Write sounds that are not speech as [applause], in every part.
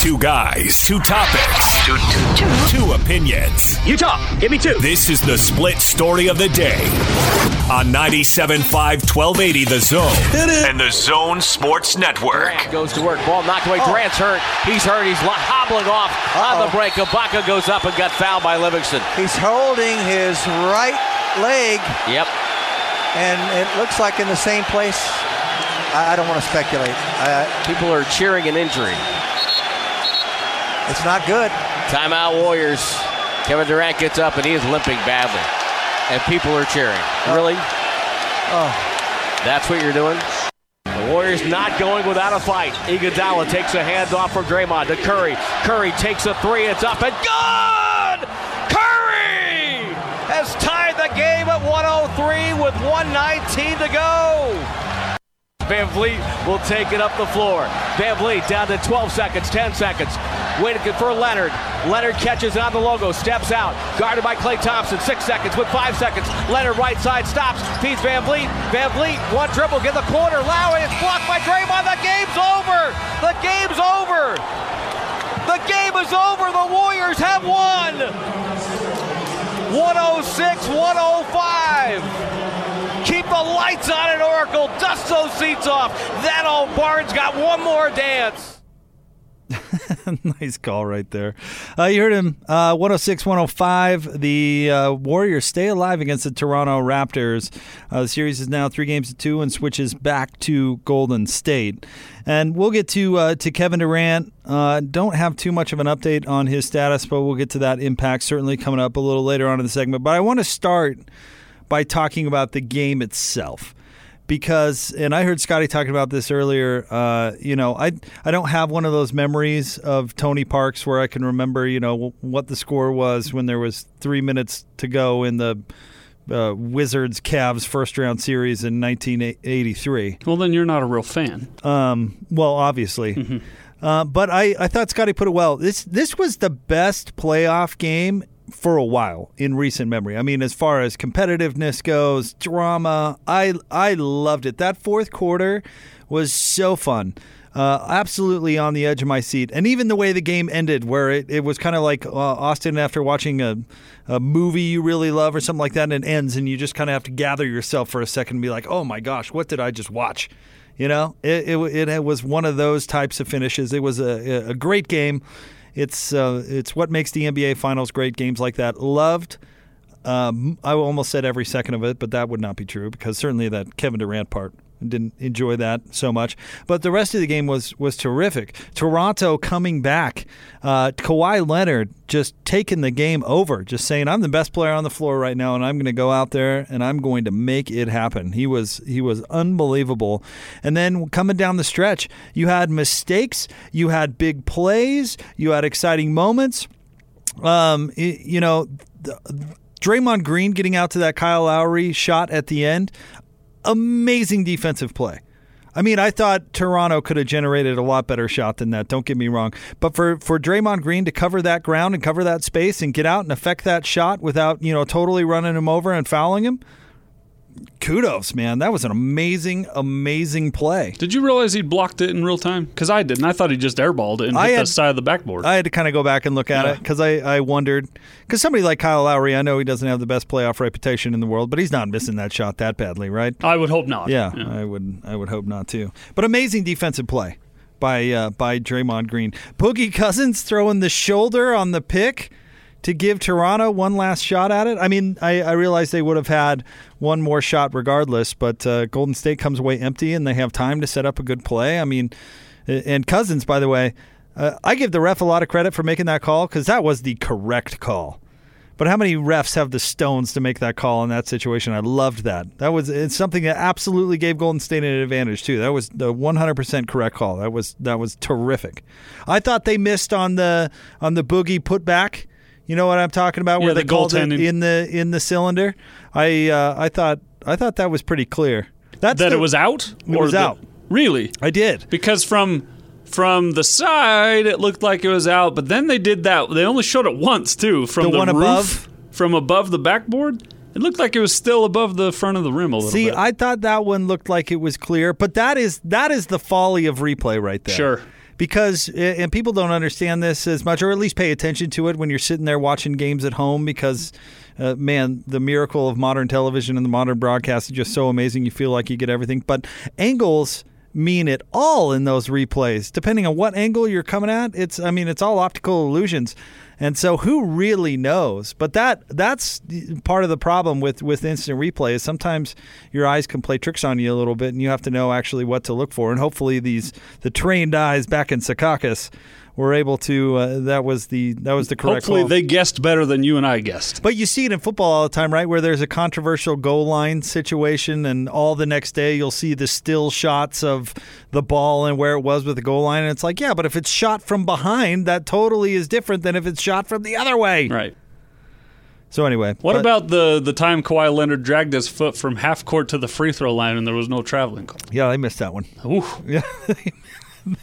Two guys, two topics, Two, two, two. two opinions. You talk. Give me two. This is the split story of the day on 97.5 1280 The Zone and the Zone Sports Network. Durant goes to work. Ball knocked away. Oh. Durant's hurt. He's hurt. He's hobbling off on the break. Ibaka goes up and got fouled by Livingston. He's holding his right leg, Yep. and it looks like in the same place. I, I don't want to speculate. I, People are cheering an injury. It's not good. Timeout Warriors. Kevin Durant gets up and he is limping badly. And people are cheering. Oh. Really? Oh, That's what you're doing? The Warriors not going without a fight. Iguodala takes a handoff from Draymond to Curry. Curry takes a three. It's up and good! Curry has tied the game at 103 with 119 to go. VanVleet will take it up the floor. VanVleet down to 12 seconds, 10 seconds. Waiting for Leonard. Leonard catches on the logo, steps out. Guarded by Klay Thompson, six seconds with five seconds. Leonard right side stops, feeds VanVleet. Van Vliet, one dribble, get the corner. Lowry is blocked by Draymond. The game's over. The game's over. The game is over. The Warriors have won. 106 105. Keep the lights on at Oracle. Dust those seats off. That old barn's got one more dance. [laughs] [laughs] nice call right there. Uh, you heard him. Uh, 106 105. The uh, Warriors stay alive against the Toronto Raptors. Uh, the series is now three games to two and switches back to Golden State. And we'll get to uh, to Kevin Durant. Uh, don't have too much of an update on his status, but we'll get to that impact certainly coming up a little later on in the segment. But I want to start by talking about the game itself because and I heard Scotty talking about this earlier. Uh, you know, I I don't have one of those memories of Tony Parks where I can remember you know what the score was when there was three minutes to go in the uh, Wizards Cavs first round series in 1983. Well, then you're not a real fan. Um, well, obviously. Uh, but I, I thought Scotty put it well. This this was the best playoff game for a while in recent memory. I mean, as far as competitiveness goes, drama, I I loved it. That fourth quarter was so fun. Uh, absolutely on the edge of my seat, and even the way the game ended, where it, it was kind of like uh, Austin after watching a, a movie you really love or something like that, and it ends, and you just kind of have to gather yourself for a second and be like, "Oh my gosh, what did I just watch?" You know, it, it, it was one of those types of finishes. It was a, a great game. It's uh, it's what makes the NBA Finals great. Games like that loved. Um, I almost said every second of it, but that would not be true because certainly that Kevin Durant part didn't enjoy that so much. But the rest of the game was was terrific. Toronto coming back, uh, Kawhi Leonard just taking the game over, just saying I'm the best player on the floor right now, and I'm going to go out there and I'm going to make it happen. He was he was unbelievable. And then coming down the stretch, you had mistakes, you had big plays, you had exciting moments. Um, y- you know. The, Draymond Green getting out to that Kyle Lowry shot at the end, amazing defensive play. I mean, I thought Toronto could have generated a lot better shot than that. Don't get me wrong, but for for Draymond Green to cover that ground and cover that space and get out and affect that shot without you know totally running him over and fouling him, kudos, man. That was an amazing, amazing play. Did you realize he blocked it in real time? Because I didn't. I thought he just airballed it and I hit had- the side of the backboard. I had to kind of go back and look at Yeah. it because I, I wondered because somebody like Kyle Lowry, I know he doesn't have the best playoff reputation in the world, but he's not missing that shot that badly, right? I would hope not. Yeah, I would I would hope not too. But amazing defensive play by uh, by Draymond Green. Boogie Cousins throwing the shoulder on the pick to give Toronto one last shot at it. I mean, I, I realize they would have had one more shot regardless, but uh, Golden State comes away empty and they have time to set up a good play. I mean, and Cousins, by the way, uh, I give the ref a lot of credit for making that call because that was the correct call. But how many refs have the stones to make that call in that situation? I loved that. That was it's something that absolutely gave Golden State an advantage too. That was the 100% correct call. That was that was terrific. I thought they missed on the on the boogie putback. You know what I'm talking about? Yeah, where the they called it goaltending. in the in the cylinder. I uh, I thought I thought that was pretty clear. That's that the- it was out. It was the- out. Really? I did. Because from from the side it looked like it was out, but then they did that. They only showed it once too. From The the, one roof, above? from above the backboard, it looked like it was still above the front of the rim a little bit. See, bit. I thought that one looked like it was clear, but that is that is the folly of replay right there. Sure. Because and people don't understand this as much, or at least pay attention to it when you're sitting there watching games at home because. Uh, man, the miracle of modern television and the modern broadcast is just so amazing. You feel like you get everything. But angles mean it all in those replays. Depending on what angle you're coming at, it's I mean, it's all optical illusions. And so who really knows? But that that's part of the problem with with instant replay is sometimes your eyes can play tricks on you a little bit and you have to know actually what to look for. And hopefully these the trained eyes back in Secaucus were able to. Uh, that was the that was the correct. Hopefully, call. they guessed better than you and I guessed. But you see it in football all the time, right? Where there's a controversial goal line situation, and all the next day you'll see the still shots of the ball and where it was with the goal line, and it's like, yeah, but if it's shot from behind, that totally is different than if it's shot from the other way. Right. So anyway, What but- about the the time Kawhi Leonard dragged his foot from half court to the free throw line and there was no traveling call? Yeah, they missed that one. Ooh. [laughs] Yeah, [laughs]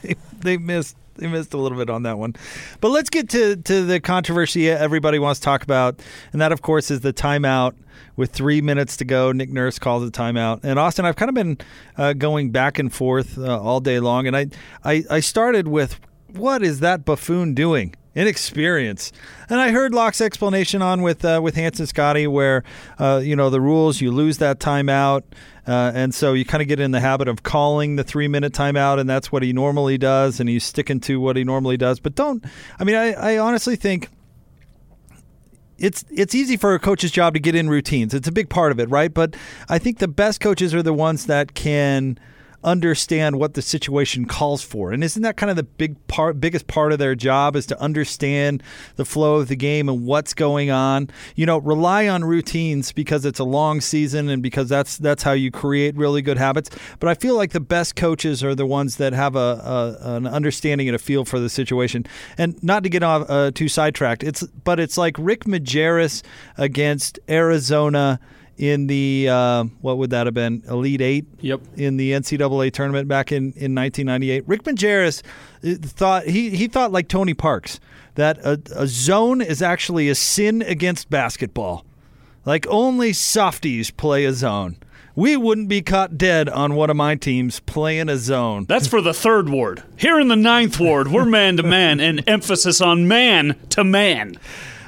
they, they missed [laughs] they missed a little bit on that one. But let's get to to the controversy everybody wants to talk about, and that of course is the timeout with three minutes to go. Nick Nurse calls a timeout, and Austin, I've kind of been uh, going back and forth uh, all day long, and I, I I started with what is that buffoon doing? Inexperience, and I heard Locke's explanation on with uh, with Hans and Scotty, where uh, you know the rules, you lose that timeout, uh, and so you kind of get in the habit of calling the three minute timeout, and that's what he normally does, and he's sticking to what he normally does. But don't, I mean, I, I honestly think it's it's easy for a coach's job to get in routines. It's a big part of it, right? But I think the best coaches are the ones that can understand what the situation calls for. And isn't that kind of the big part biggest part of their job is to understand the flow of the game and what's going on. You know, rely on routines because it's a long season and because that's that's how you create really good habits. But I feel like the best coaches are the ones that have a, a an understanding and a feel for the situation. And not to get off uh, too sidetracked, it's but it's like Rick Majerus against Arizona in the uh, what would that have been Elite Eight? Yep. In the NCAA tournament back in, in 1998, Rick Majerus uh, thought he he thought like Tony Parks that a, a zone is actually a sin against basketball. Like only softies play a zone. We wouldn't be caught dead on one of my teams playing a zone. That's for the third ward. Here in the ninth ward, we're man to man and emphasis on man to man.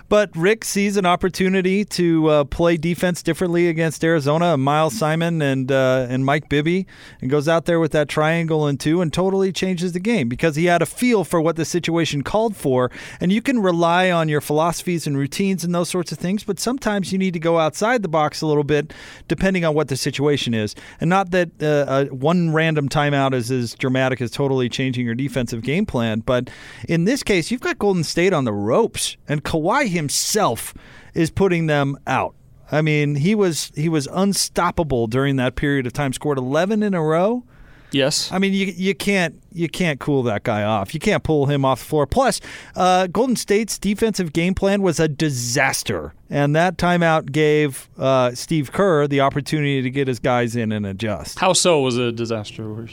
But Rick sees an opportunity to uh, play defense differently against Arizona. Miles Simon and uh, and Mike Bibby, and goes out there with that triangle and two, and totally changes the game because he had a feel for what the situation called for. And you can rely on your philosophies and routines and those sorts of things, but sometimes you need to go outside the box a little bit, depending on what the situation is. And not that uh, one random timeout is as dramatic as totally changing your defensive game plan, but in this case, you've got Golden State on the ropes, and Kawhi himself is putting them out. I mean, he was he was unstoppable during that period of time. Scored 11 in a row. Yes. I mean, you you can't you can't cool that guy off. You can't pull him off the floor. Plus, uh, Golden State's defensive game plan was a disaster, and that timeout gave uh, Steve Kerr the opportunity to get his guys in and adjust. How so was a disaster?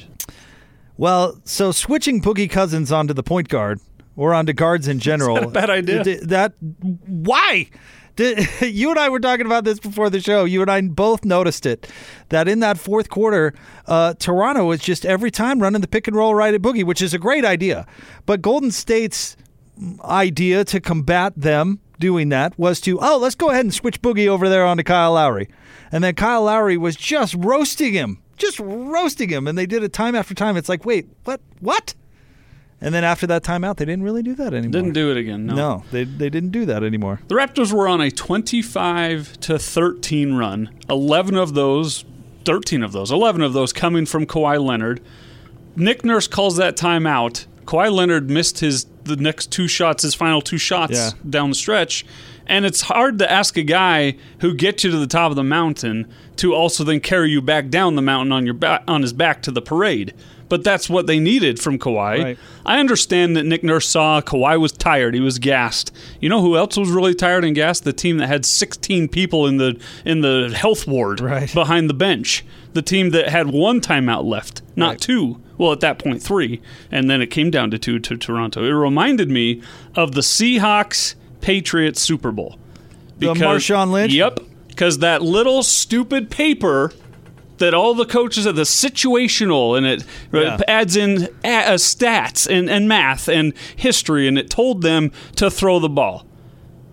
Well, so switching Boogie Cousins onto the point guard or onto guards in [laughs] general. a bad idea? th- That why? [laughs] You and I were talking about this before the show. You and I both noticed it. That in that fourth quarter, uh, Toronto was just every time running the pick and roll right at Boogie, which is a great idea. But Golden State's idea to combat them doing that was to, oh, let's go ahead and switch Boogie over there onto Kyle Lowry. And then Kyle Lowry was just roasting him, just roasting him. And they did it time after time. It's like, wait, what? What? And then after that timeout, they didn't really do that anymore. Didn't do it again. No. No, they, they didn't do that anymore. The Raptors were on a 25 to 13 run. 11 of those, 13 of those, 11 of those coming from Kawhi Leonard. Nick Nurse calls that timeout. Kawhi Leonard missed his the next two shots, his final two shots Yeah. down the stretch. And it's hard to ask a guy who gets you to the top of the mountain to also then carry you back down the mountain on your back on his back to the parade. But that's what they needed from Kawhi. Right. I understand that Nick Nurse saw Kawhi was tired. He was gassed. You know who else was really tired and gassed? The team that had 16 people in the in the health ward Right. behind the bench. The team that had one timeout left, not Right. two. Well, at that point, three, and then it came down to two to Toronto. It reminded me of the Seahawks Patriots Super Bowl. The Marshawn Lynch? Yep, because that little stupid paper that all the coaches are the situational and it Yeah. adds in a- uh, stats and, and math and history and it told them to throw the ball.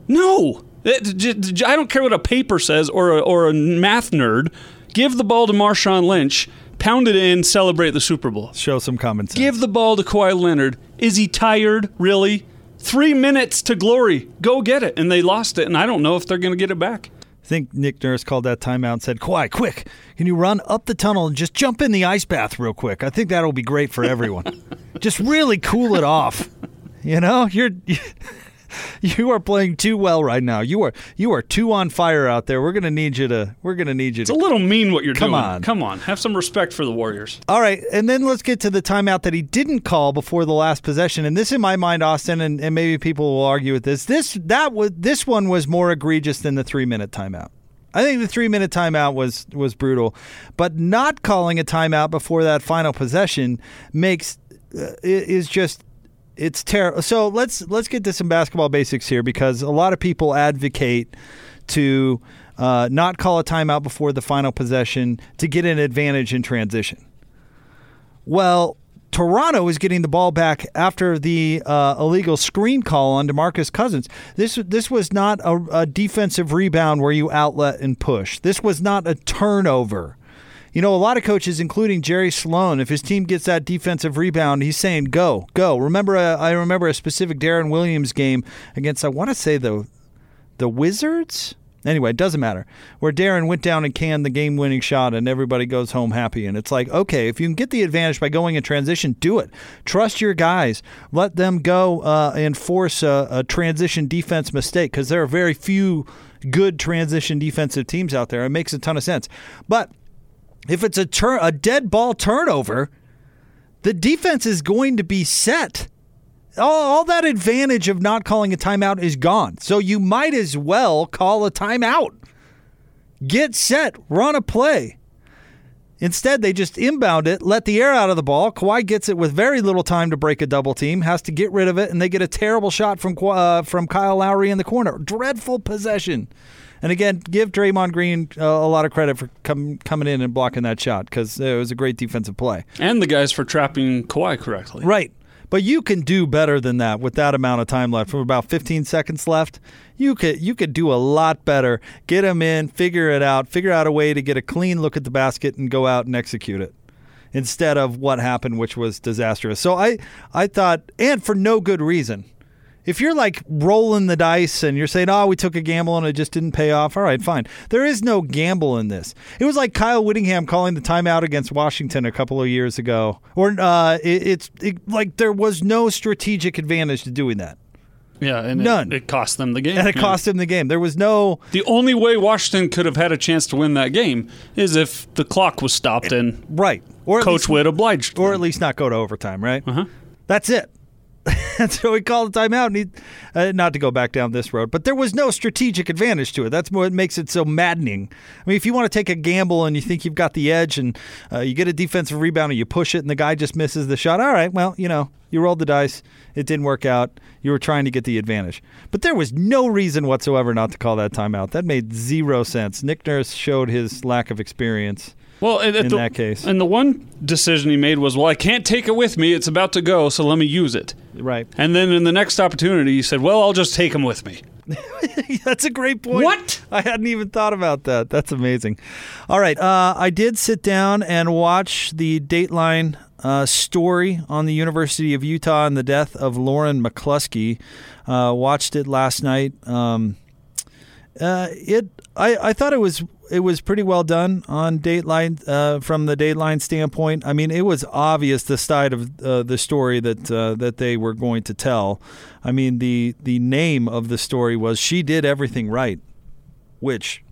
No. It- j- j- I don't care what a paper says or a, or a math nerd. Give the ball to Marshawn Lynch, pound it in, celebrate the Super Bowl. Show some common sense. Give the ball to Kawhi Leonard. Is he tired? Really? Three minutes to glory. Go get it. And they lost it, and I don't know if they're going to get it back. I think Nick Nurse called that timeout and said, Kawhi, quick, can you run up the tunnel and just jump in the ice bath real quick? I think that'll be great for everyone. [laughs] just really cool it off. You know, you're [laughs] you are playing too well right now. You are you are too on fire out there. We're gonna need you to we're gonna need you It's a little mean what you're Come doing. on. Come on. Have some respect for the Warriors. All right, and then let's get to the timeout that he didn't call before the last possession. And this, in my mind, Austin, and, and maybe people will argue with this. This that was this one was more egregious than the three minute timeout. I think the three minute timeout was was brutal, but not calling a timeout before that final possession makes uh, is just it's terrible. So let's let's get to some basketball basics here because a lot of people advocate to uh, not call a timeout before the final possession to get an advantage in transition. Well, Toronto is getting the ball back after the uh, illegal screen call on DeMarcus Cousins. This this was not a, a defensive rebound where you outlet and push. This was not a turnover. You know, a lot of coaches, including Jerry Sloan, if his team gets that defensive rebound, he's saying go, go. Remember, uh, I remember a specific Deron Williams game against I want to say the the Wizards. Anyway, it doesn't matter. Where Darren went down and canned the game winning shot, and everybody goes home happy. And it's like, okay, if you can get the advantage by going in transition, do it. Trust your guys. Let them go uh, and force a, a transition defense mistake because there are very few good transition defensive teams out there. It makes a ton of sense. But if it's a turn, a dead ball turnover, the defense is going to be set all, all that advantage of not calling a timeout is gone. So you might as well call a timeout. Get set, run a play. Instead, they just inbound it, let the air out of the ball. Kawhi gets it with very little time to break a double team, has to get rid of it, and they get a terrible shot from uh, from Kyle Lowry in the corner. Dreadful possession. And again, give Draymond Green uh, a lot of credit for com- coming in and blocking that shot because it was a great defensive play. And the guys for trapping Kawhi correctly. Right. But you can do better than that with that amount of time left. From about 15 seconds left, you could you could do a lot better. Get him in, figure it out, figure out a way to get a clean look at the basket and go out and execute it. Instead of what happened, which was disastrous. So I I thought, and for no good reason. If you're like rolling the dice and you're saying, "Oh, we took a gamble and it just didn't pay off," all right, fine. There is no gamble in this. It was like Kyle Whittingham calling the timeout against Washington a couple of years ago, or uh, it, it's it, like there was no strategic advantage to doing that, Yeah, and None. It, cost them the game. and it Yeah. cost him the game. There was no The only way Washington could have had a chance to win that game is if the clock was stopped and right, or Coach least, Witt obliged. or them. at least not go to overtime. Right. Uh-huh. That's it. So he called a timeout. And he, uh, not to go back down this road, but there was no strategic advantage to it. That's what makes it so maddening. I mean, if you want to take a gamble and you think you've got the edge, and uh, you get a defensive rebound and you push it, and the guy just misses the shot. All right, well, you know, you rolled the dice. It didn't work out. You were trying to get the advantage, but there was no reason whatsoever not to call that timeout. That made zero sense. Nick Nurse showed his lack of experience. Well, in the, that case. and the one decision he made was, "Well, I can't take it with me. It's about to go, so let me use it." Right. And then in the next opportunity, he said, "Well, I'll just take him with me." [laughs] That's a great point. What? I hadn't even thought about that. That's amazing. All right. Uh, I did sit down and watch the Dateline uh, story on the University of Utah and the death of Lauren McCluskey. Uh, watched it last night. Um, uh, it I, I thought it was it was pretty well done on Dateline uh, from the Dateline standpoint. I mean, it was obvious the side of uh, the story that uh, that they were going to tell. I mean, the the name of the story was "She Did Everything Right," which,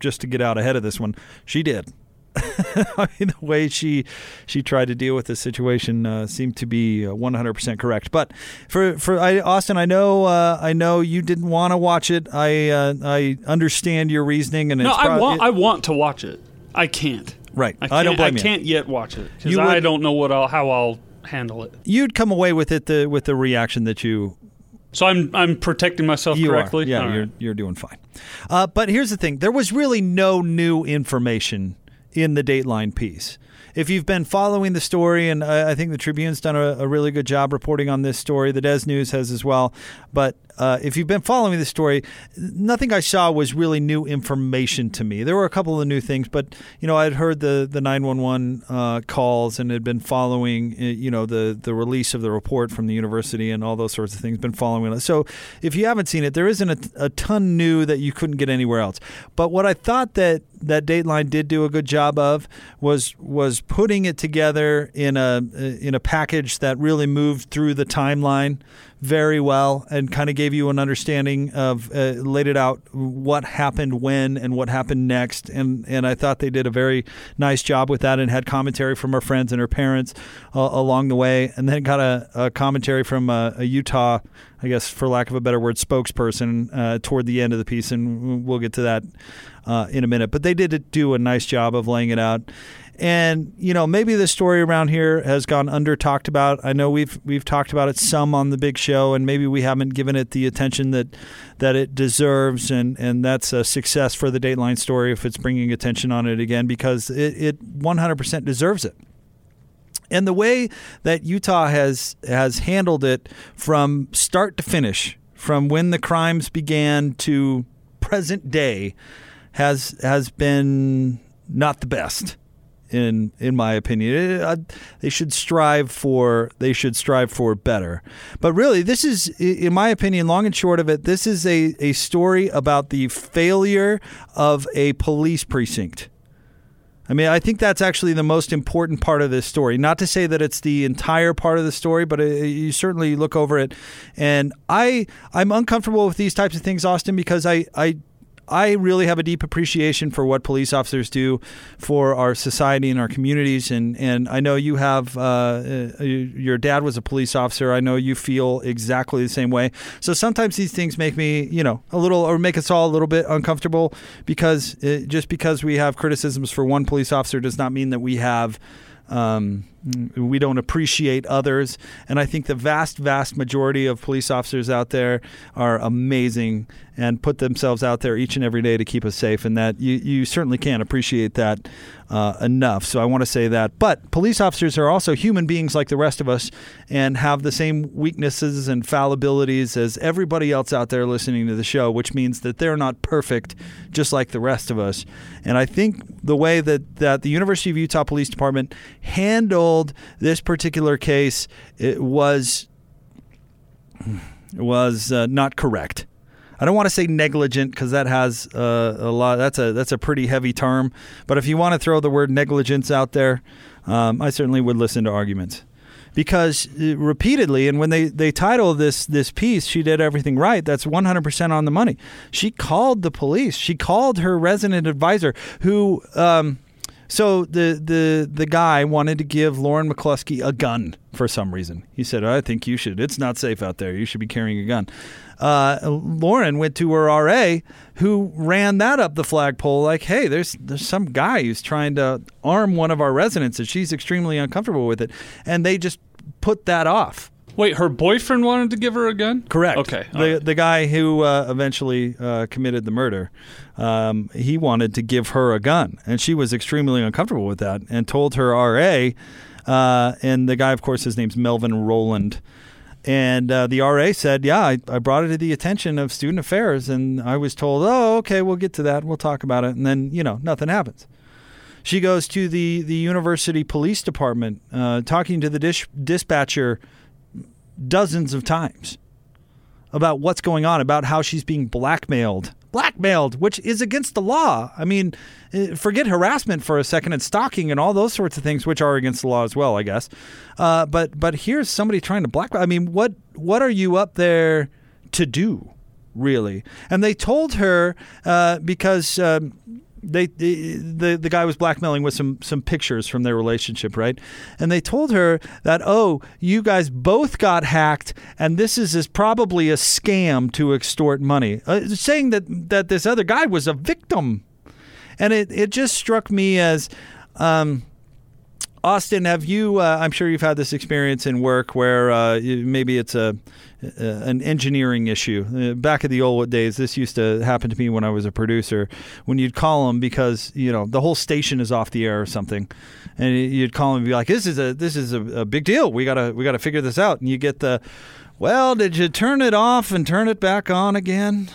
just to get out ahead of this one, she did. [laughs] I mean, the way she she tried to deal with the situation uh, seemed to be uh, 100% correct. But for for I, Austin, I know uh, I know you didn't want to watch it. I uh, I understand your reasoning, and No, I prob- want. I want to watch it. I can't. right. I, I, can't, don't blame I you. can't yet watch it because I don't know what I'll, how I'll handle it. You'd come away with it the with the reaction that you So I'm I'm protecting myself you correctly. are. Yeah, All you're right. you're doing fine. Uh, but here's the thing: there was really no new information in the Dateline piece. If you've been following the story, and I think the Tribune's done a, a really good job reporting on this story, the Des News has as well. But uh, if you've been following the story, nothing I saw was really new information to me. There were a couple of new things, but you know, I'd heard the the 911 uh, calls and had been following, uh, you know, the the release of the report from the university and all those sorts of things. Been following it. So if you haven't seen it, there isn't a, a ton new that you couldn't get anywhere else. But what I thought that that Dateline did do a good job of was was putting it together in a in a package that really moved through the timeline very well and kind of gave you an understanding of uh, laid it out what happened when and what happened next. And and I thought they did a very nice job with that and had commentary from our friends and her parents uh, along the way. And then got a, a commentary from a, a, Utah I guess for lack of a better word spokesperson uh, toward the end of the piece. And we'll get to that uh, in a minute. But they did do a nice job of laying it out and you know, maybe the story around here has gone under talked about. I know we've we've talked about it some on the big show, and maybe we haven't given it the attention that that it deserves. And and that's a success for the Dateline story if it's bringing attention on it again because it, it 100% deserves it. And the way that Utah has has handled it from start to finish, from when the crimes began to present day, has has been not the best in in my opinion. Uh, they should strive for they should strive for better. But really, this is, in my opinion, long and short of it, this is a, a story about the failure of a police precinct. I mean, I think that's actually the most important part of this story. Not to say that it's the entire part of the story, but it, uh, you certainly look over it. And I, I'm uncomfortable with these types of things, Austin, because I, I I really have a deep appreciation for what police officers do for our society and our communities. And, and I know you have, uh, uh, your dad was a police officer. I know you feel exactly the same way. So sometimes these things make me, you know, a little, or make us all a little bit uncomfortable because it, uh, just because we have criticisms for one police officer does not mean that we have. Um, we don't appreciate others. And I think the vast, vast majority of police officers out there are amazing and put themselves out there each and every day to keep us safe. And that you, you certainly can't appreciate that uh, enough. So I want to say that. But police officers are also human beings like the rest of us and have the same weaknesses and fallibilities as everybody else out there listening to the show, which means that they're not perfect just like the rest of us. And I think the way that, that the University of Utah Police Department this particular case it was was uh, not correct. I don't want to say negligent because that has uh, a lot. That's a that's a pretty heavy term. But if you want to throw the word negligence out there, um, I certainly would listen to arguments because uh, repeatedly and when they they title this this piece she did everything right that's 100% on the money she called the police she called her resident advisor who um, so the the the guy wanted to give Lauren McCluskey a gun for some reason. He said, "I think you should. It's not safe out there. You should be carrying a gun." Uh, Lauren went to her RA, who ran that up the flagpole, like, "Hey, there's there's some guy who's trying to arm one of our residents, and she's extremely uncomfortable with it," and they just put that off. Wait, her boyfriend wanted to give her a gun? Correct. Okay. The, right. the guy who uh, eventually uh, committed the murder, um, he wanted to give her a gun, and she was extremely uncomfortable with that, and told her RA. Uh, and the guy, of course, his name's Melvin Rowland. And uh, the RA said, Yeah, I, I, brought it to the attention of student affairs. And I was told, Oh, okay, we'll get to that. We'll talk about it. And then, you know, nothing happens. She goes to the, the university police department, uh, talking to the dish, dispatcher dozens of times about what's going on, about how she's being blackmailed. Blackmailed, which is against the law. I mean, eh, forget harassment for a second and stalking and all those sorts of things, which are against the law as well, I guess. Uh, but but here's somebody trying to blackmail. I mean, what what are you up there to do, really? And they told her uh, because. Um, they, the the guy was blackmailing with some some pictures from their relationship, right? And they told her that oh, you guys both got hacked, and this is, is probably a scam to extort money, uh, saying that that this other guy was a victim, and it it just struck me as. Um, Austin, have you? Uh, I'm sure you've had this experience in work where uh, maybe it's a uh, an engineering issue. Uh, back in the old days, this used to happen to me when I was a producer. When you'd call them because you know the whole station is off the air or something, and you'd call them and be like, "This is a this is a, a big deal. We gotta we gotta figure this out." And you get the, "Well, did you turn it off and turn it back on again?"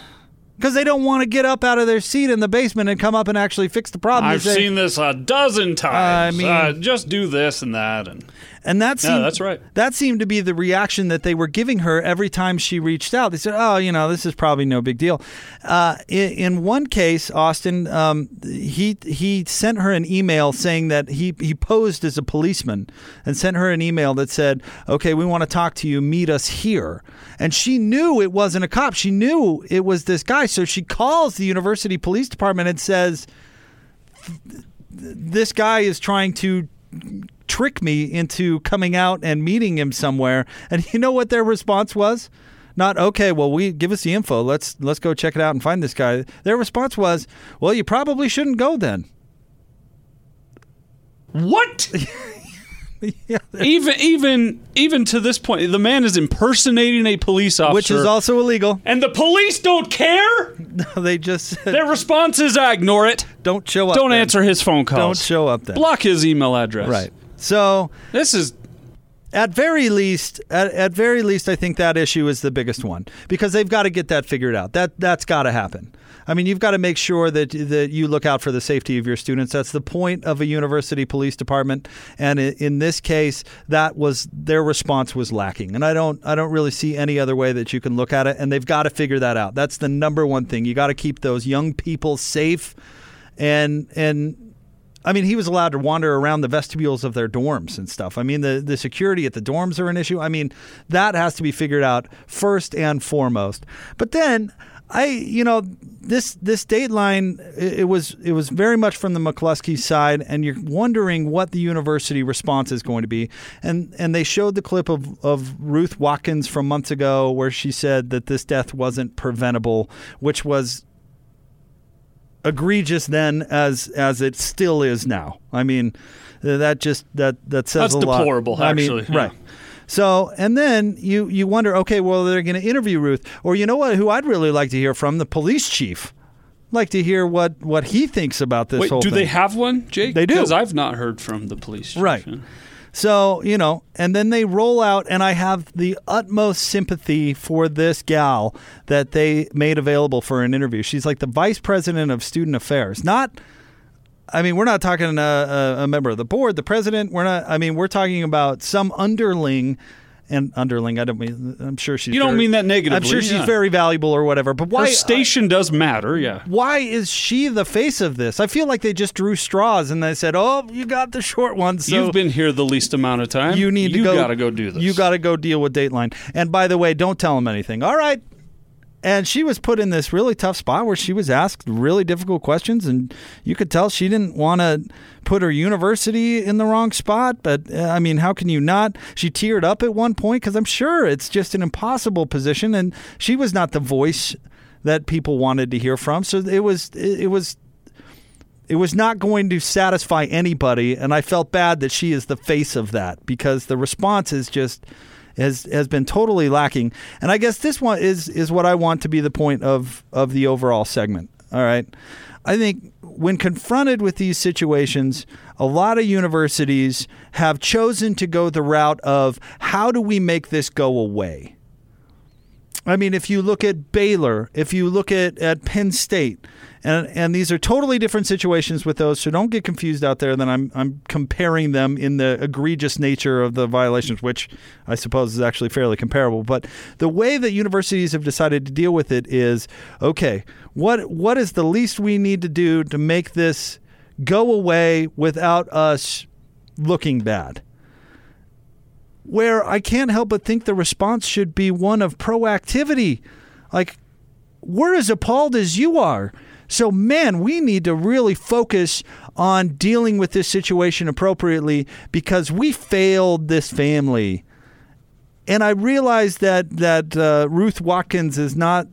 Because they don't want to get up out of their seat in the basement and come up and actually fix the problem. I've say- seen this a dozen times. I mean- uh, just do this and that, and And that seemed, that's right. That seemed to be the reaction that they were giving her every time she reached out. They said, "Oh, you know, this is probably no big deal." Uh, in, in one case, Austin, um, he he sent her an email saying that he he posed as a policeman and sent her an email that said, "Okay, we want to talk to you. Meet us here." And she knew it wasn't a cop. She knew it was this guy. So she calls the university police department and says, "This guy is trying to." Trick me into coming out and meeting him somewhere. And [laughs] you know what their response was? Not okay. Well, we give us the info. Let's let's go check it out and find this guy. Their response was, "Well, you probably shouldn't go then." what? [laughs] [laughs] yeah, even even even to this point, the man is impersonating a police officer, which is also illegal. and the police don't care. [laughs] No, they just said, Their response is, "I ignore it. "Don't show up. Don't then. answer his phone calls. Don't show up then." Block his email address." Right. So This is at very least at, at very least i think that issue is the biggest one because they've got to get that figured out that that's got to happen i mean you've got to make sure that that you look out for the safety of your students. That's the point of a university police department. And in this case that was their response was lacking. And i don't i don't really see any other way that you can look at it. And they've got to figure that out. That's the number one thing. You got to keep those young people safe. And and I mean, he was allowed to wander around the vestibules of their dorms and stuff. I mean, the, the security at the dorms are an issue. I mean, that has to be figured out first and foremost. But then, I, you know, this this dateline it, it was it was very much from the McCluskey side, and you're wondering what the university response is going to be. And and they showed the clip of of Ruth Watkins from months ago where she said that this death wasn't preventable, which was egregious then as as it still is now. I mean, that just that that says That's a lot. deplorable, I mean, actually, yeah. right. So, and then you you wonder, okay, well, they're going to interview Ruth, or you know what? Who I'd really like to hear from the police chief. Like to hear what what he thinks about this Wait, whole do thing. they have one, Jake? They do. Because I've not heard from the police. chief. Right. So, you know, and then they roll out, and I have the utmost sympathy for this gal that they made available for an interview. She's like the vice president of student affairs. Not, I mean, we're not talking a, a, a member of the board, the president. We're not, I mean, we're talking about some underling. And underling, I don't mean. I'm sure she's. You don't very- mean that negatively, I'm sure she's yeah. very valuable or whatever. But why? Her station does matter, yeah. Uh, why is she the face of this? I feel like they just drew straws and they said, "Oh, you got the short one." So You've been here the least amount of time. you need to go. you gotta go do this. You got to go deal with Dateline. And by the way, don't tell him anything. All right. And she was put in this really tough spot where she was asked really difficult questions, and you could tell she didn't want to put her university in the wrong spot. But uh, I mean, how can you not? She teared up at one point because I'm sure it's just an impossible position, and she was not the voice that people wanted to hear from. So it was it, it was it was not going to satisfy anybody and i felt bad that she is the face of that because the response is just has has been totally lacking. And i guess this one is is what i want to be the point of of the overall segment. All right. I think when confronted with these situations a lot of universities have chosen to go the route of how do we make this go away I mean, if you look at Baylor, if you look at, at Penn State, and and these are totally different situations with those, so don't get confused out there that I'm I'm comparing them in the egregious nature of the violations, which I suppose is actually fairly comparable. But the way that universities have decided to deal with it is okay. What what is the least we need to do to make this go away without us looking bad? Where I can't help but think the response should be one of proactivity. Like, we're as appalled as you are. So, man, we need to really focus on dealing with this situation appropriately because we failed this family. And I realize that that uh, Ruth Watkins is not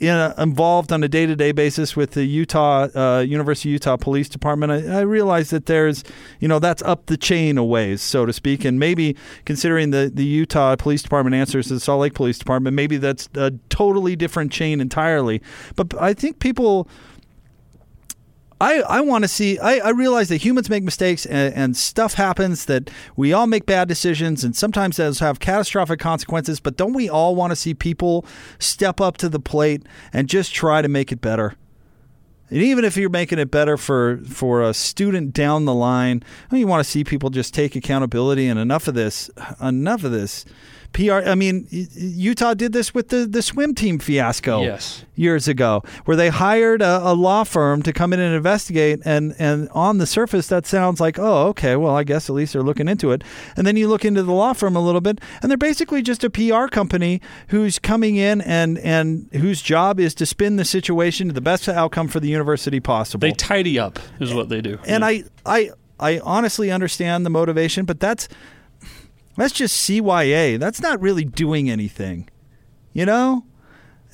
in a, involved on a day to day basis with the Utah uh, University of Utah Police Department, I, I realize that there's, you know, that's up the chain a ways, so to speak, and maybe considering the the Utah Police Department answers to the Salt Lake Police Department, maybe that's a totally different chain entirely. But I think people. I, I want to see. I, I realize that humans make mistakes and, and stuff happens, that we all make bad decisions, and sometimes those have catastrophic consequences. But don't we all want to see people step up to the plate and just try to make it better? And even if you're making it better for, for a student down the line, you want to see people just take accountability and enough of this, enough of this PR. I mean, Utah did this with the, the swim team fiasco Yes. years ago, where they hired a, a law firm to come in and investigate. And, and on the surface, that sounds like, oh, okay, well, I guess at least they're looking into it. And then you look into the law firm a little bit, and they're basically just a PR company who's coming in and, and whose job is to spin the situation to the best outcome for the university possible. They tidy up, is what they do. And Yeah. I, I, I honestly understand the motivation, but that's that's just CYA. That's not really doing anything, you know.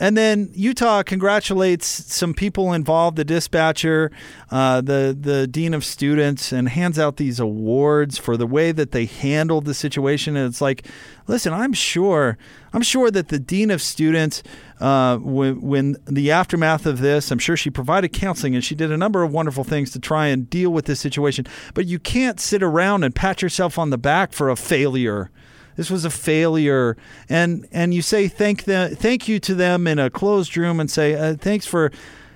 And then Utah congratulates some people involved, the dispatcher, uh, the the dean of students, and hands out these awards for the way that they handled the situation. And it's like, listen, I'm sure, I'm sure that the dean of students, uh, when, when the aftermath of this, I'm sure she provided counseling and she did a number of wonderful things to try and deal with this situation. But you can't sit around and pat yourself on the back for a failure. This was a failure, and and you say thank them, thank you to them in a closed room, and say uh, thanks for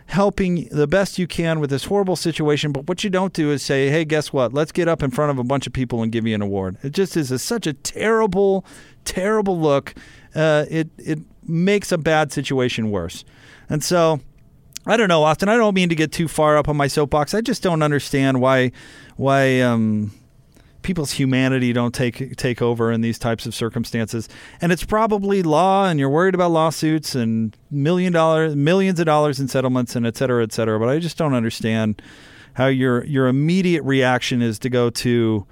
helping the best you can with this horrible situation. But what you don't do is say, hey, guess what? Let's get up in front of a bunch of people and give you an award. It just is a, such a terrible, terrible look. Uh, it it makes a bad situation worse, and so. I don't know, Austin. I don't mean to get too far up on my soapbox. I just don't understand why why um, people's humanity don't take take over in these types of circumstances. And it's probably law, and you're worried about lawsuits and million dollar millions of dollars in settlements and et cetera, et cetera. But I just don't understand how your your immediate reaction is to go to,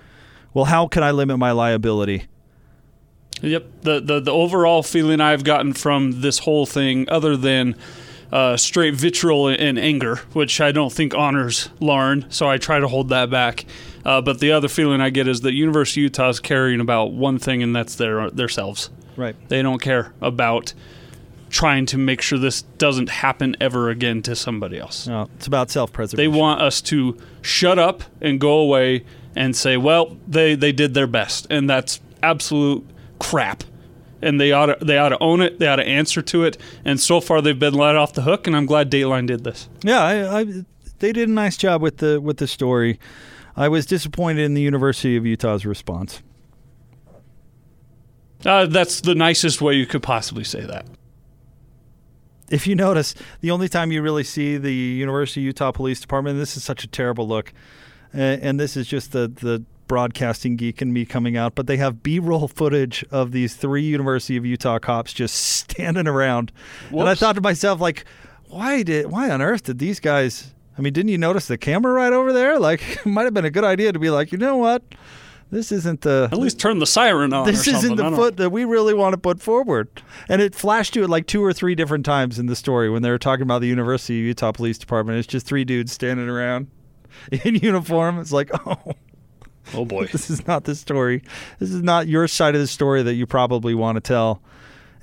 well, how can I limit my liability? Yep. The, the the overall feeling I've gotten from this whole thing, other than uh, straight vitriol and anger, which I don't think honors Lauren, so I try to hold that back. Uh, but the other feeling I get is that University of Utah is caring about one thing, and that's their themselves. Right. They don't care about trying to make sure this doesn't happen ever again to somebody else. No, it's about self preservation. They want us to shut up and go away and say, "Well, they they did their best," and that's absolute crap. And they ought to they ought to own it. They ought to answer to it. And so far, they've been let off the hook. And I'm glad Dateline did this. Yeah, I, I, they did a nice job with the with the story. I was disappointed in the University of Utah's response. Uh, that's the nicest way you could possibly say that. If you notice, the only time you really see the University of Utah Police Department, this is such a terrible look, uh, and this is just the the broadcasting geek in me coming out. But they have B-roll footage of these three University of Utah cops just [laughs] standing around, and I thought to myself, like, why did why on earth did these guys? I mean, didn't you notice the camera right over there? Like, [laughs] it might have been a good idea to be like, you know what, this isn't the At least turn the siren on. this isn't the foot that we really want to put forward. And it flashed to it like two or three different times in the story when they were talking about the University of Utah Police Department. It's just three dudes standing around [laughs] in uniform. It's like, [laughs] oh, Oh boy. this is not the story. This is not your side of the story that you probably want to tell.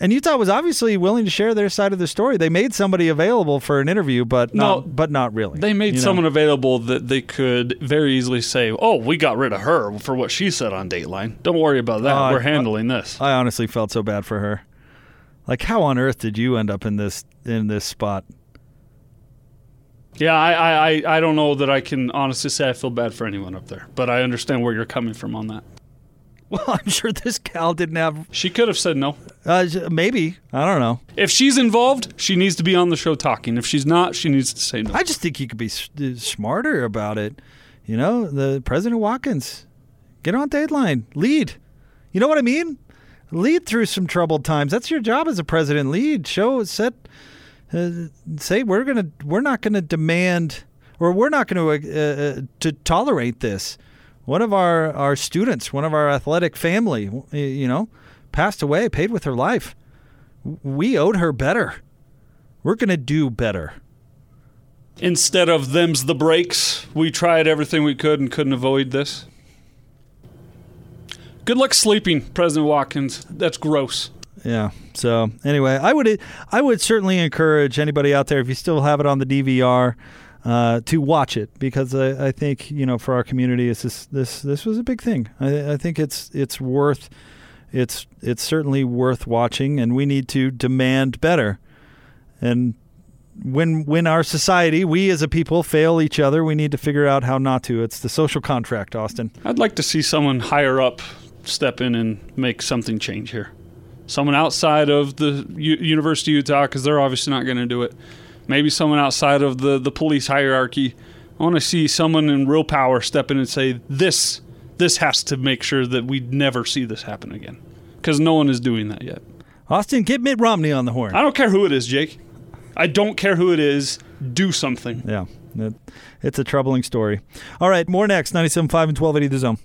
And Utah was obviously willing to share their side of the story. They made somebody available for an interview, but No, not, but not really. They made you know? someone available that they could very easily say, "Oh, we got rid of her for what she said on Dateline. Don't worry about that. Uh, We're handling this." I honestly felt so bad for her. Like, how on earth did you end up in this in this spot? Yeah, I, I, I- I don't know that I can honestly say I feel bad for anyone up there, but I understand where you're coming from on that. [laughs] Well, I'm sure this gal didn't have. She could have said no. Uh, maybe I don't know. If she's involved, she needs to be on the show talking. If she's not, she needs to say no. I just think you could be s- smarter about it. You know, the President Watkins, get on Dateline, lead. You know what I mean? Lead through some troubled times. That's your job as a president. Lead, show, set, uh, say we're gonna, we're not gonna demand, or we're not gonna uh, uh, to tolerate this. One of our our students, one of our athletic family, you know, passed away, paid with her life. We owed her better. We're going to do better. Instead of them's the breaks, we tried everything we could and couldn't avoid this. Good luck sleeping, President Watkins. That's gross. Yeah. So anyway, I would I would certainly encourage anybody out there if you still have it on the DVR uh, to watch it because I, I, think you know for our community it's this this this was a big thing. I, I think it's it's worth it's it's certainly worth watching, and we need to demand better. And when when our society, we as a people fail each other, we need to figure out how not to. It's the social contract, Austin. I'd like to see someone higher up step in and make something change here. Someone outside of the U- University of Utah, because they're obviously not going to do it. Maybe someone outside of the, the police hierarchy. I want to see someone in real power step in and say, this, this has to make sure that we never see this happen again. Because no one is doing that yet. Austin, get Mitt Romney on the horn. I don't care who it is, Jake. I don't care who it is. Do something. Yeah. It's a troubling story. All right, more next. 97.5 and 1280 The Zone.